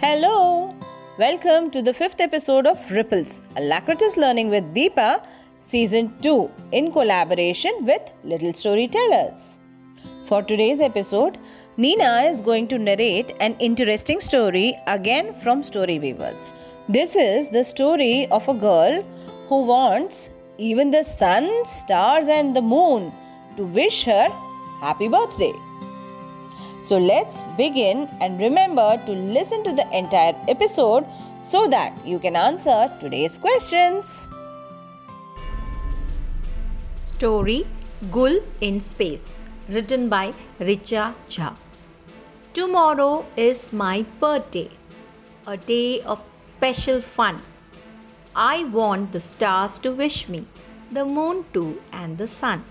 Hello! Welcome to the fifth episode of Ripples, Alacritus Learning with Deepa, Season 2, in collaboration with Little Storytellers. For today's episode, Nina is going to narrate an interesting story again from Story Weavers. This is the story of a girl who wants even the sun, stars, and the moon to wish her happy birthday. So let's begin and remember to listen to the entire episode so that you can answer today's questions. Story Gul in Space, written by Richa Jha. Tomorrow is my birthday, a day of special fun. I want the stars to wish me, the moon too, and the sun.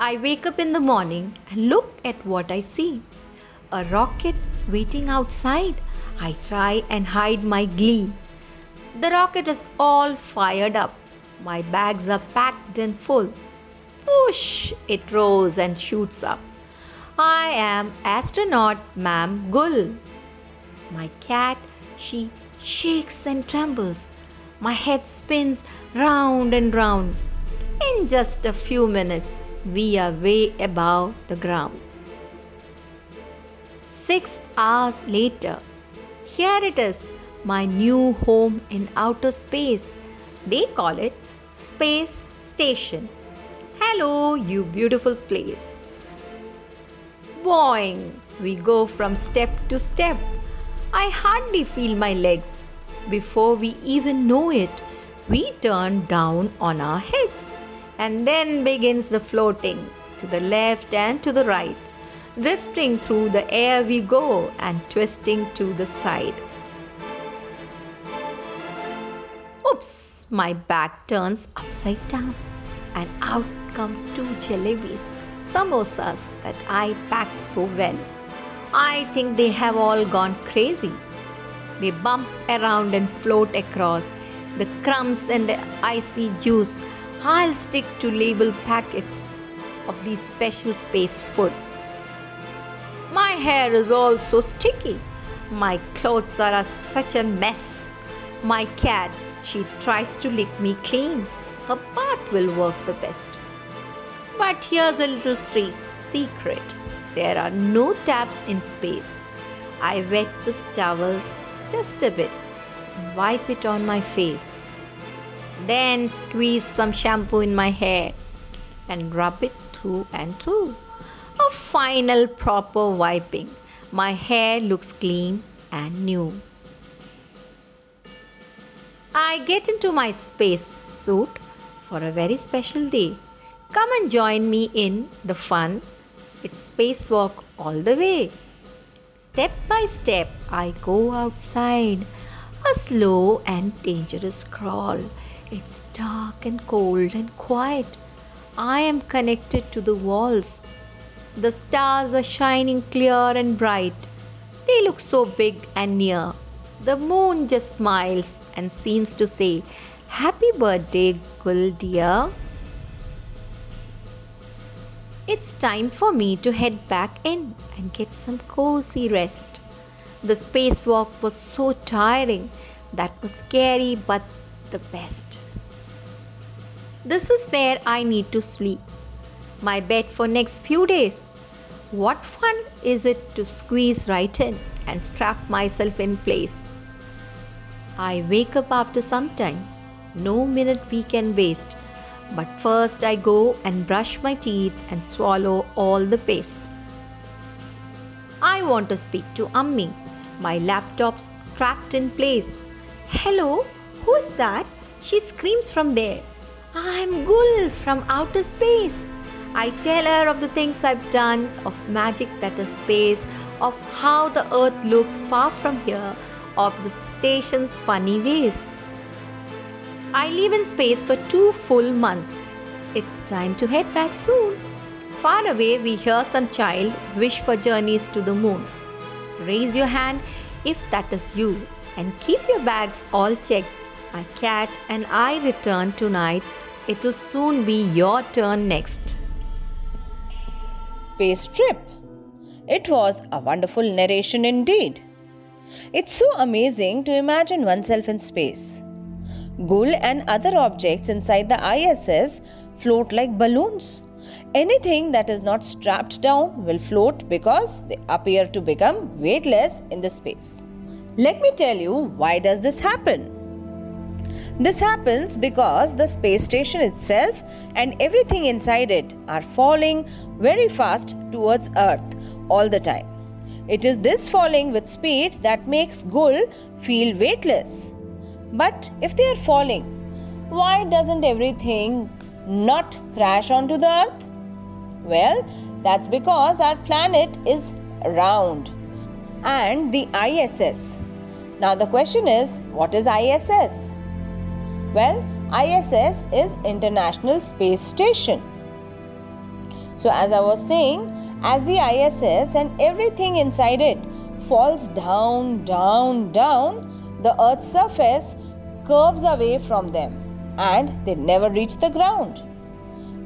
I wake up in the morning and look at what I see. A rocket waiting outside. I try and hide my glee. The rocket is all fired up. My bags are packed and full. Push! It rolls and shoots up. I am astronaut Ma'am Gul. My cat, she shakes and trembles. My head spins round and round. In just a few minutes, we are way above the ground. Six hours later, here it is, my new home in outer space. They call it Space Station. Hello, you beautiful place. Boing! We go from step to step. I hardly feel my legs. Before we even know it, we turn down on our heads and then begins the floating to the left and to the right. Drifting through the air we go and twisting to the side. Oops, my back turns upside down and out come two jalebis, samosas that I packed so well. I think they have all gone crazy. They bump around and float across. The crumbs and the icy juice I'll stick to label packets of these special space foods. My hair is all so sticky. My clothes are such a mess. My cat, she tries to lick me clean. Her bath will work the best. But here's a little street secret. There are no taps in space. I wet this towel just a bit wipe it on my face then squeeze some shampoo in my hair and rub it through and through. A final proper wiping. My hair looks clean and new. I get into my space suit for a very special day. Come and join me in the fun. It's spacewalk all the way. Step by step, I go outside. A slow and dangerous crawl. It's dark and cold and quiet. I am connected to the walls. The stars are shining clear and bright. They look so big and near. The moon just smiles and seems to say, Happy birthday, Gul dear. It's time for me to head back in and get some cozy rest. The spacewalk was so tiring. That was scary but the best. This is where I need to sleep. My bed for next few days. What fun is it to squeeze right in and strap myself in place. I wake up after some time. No minute we can waste. But first I go and brush my teeth and swallow all the paste. I want to speak to Ammi. My laptop's strapped in place. Hello, Who's that? She screams from there. I'm Gul from outer space. I tell her of the things I've done, of magic that is space, of how the earth looks far from here, of the station's funny ways. I live in space for two full months. It's time to head back soon. Far away, we hear some child wish for journeys to the moon. Raise your hand if that is you and keep your bags all checked my cat and I return tonight. It will soon be your turn next. Space trip. It was a wonderful narration indeed. It's so amazing to imagine oneself in space. Gul and other objects inside the ISS float like balloons. Anything that is not strapped down will float because they appear to become weightless in the space. Let me tell you why does this happen? This happens because the space station itself and everything inside it are falling very fast towards Earth all the time. It is this falling with speed that makes Gul feel weightless. But if they are falling, why doesn't everything not crash onto the Earth? Well, that's because our planet is round and the ISS. Now, the question is what is ISS? Well, ISS is International Space Station. So, as I was saying, as the ISS and everything inside it falls down, down, down, the Earth's surface curves away from them and they never reach the ground.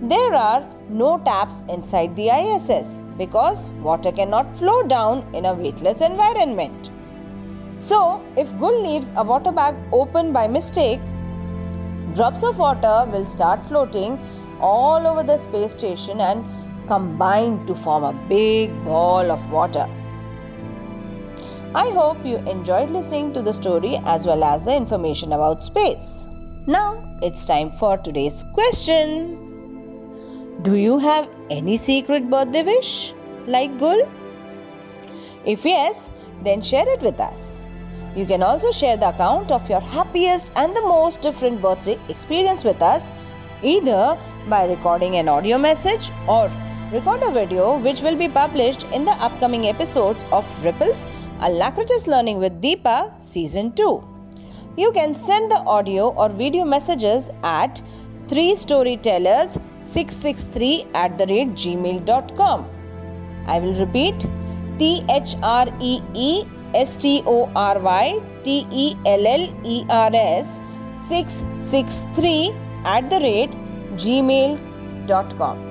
There are no taps inside the ISS because water cannot flow down in a weightless environment. So, if Gul leaves a water bag open by mistake, drops of water will start floating all over the space station and combine to form a big ball of water. I hope you enjoyed listening to the story as well as the information about space. Now it's time for today's question. Do you have any secret birthday wish like Gul? If yes, then share it with us. You can also share the account of your happiest and the most different birthday experience with us either by recording an audio message or record a video which will be published in the upcoming episodes of Ripples Alacritus Learning with Deepa Season 2. You can send the audio or video messages at 3storytellers663 at the rate gmail.com. I will repeat T H R E E S T O R Y T E L L E R S 663 at the rate gmail.com.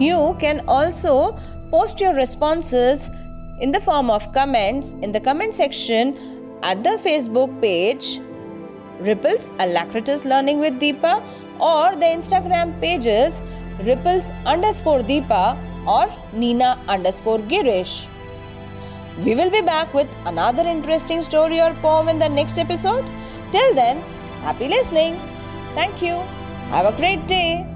You can also post your responses in the form of comments in the comment section at the Facebook page Ripples Alacritus Learning with Deepa or the Instagram pages Ripples underscore Deepa or Nina underscore Girish. We will be back with another interesting story or poem in the next episode. Till then, happy listening. Thank you. Have a great day.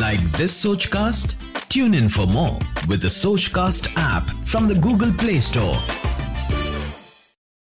Like this Sochcast? Tune in for more with the Sochcast app from the Google Play Store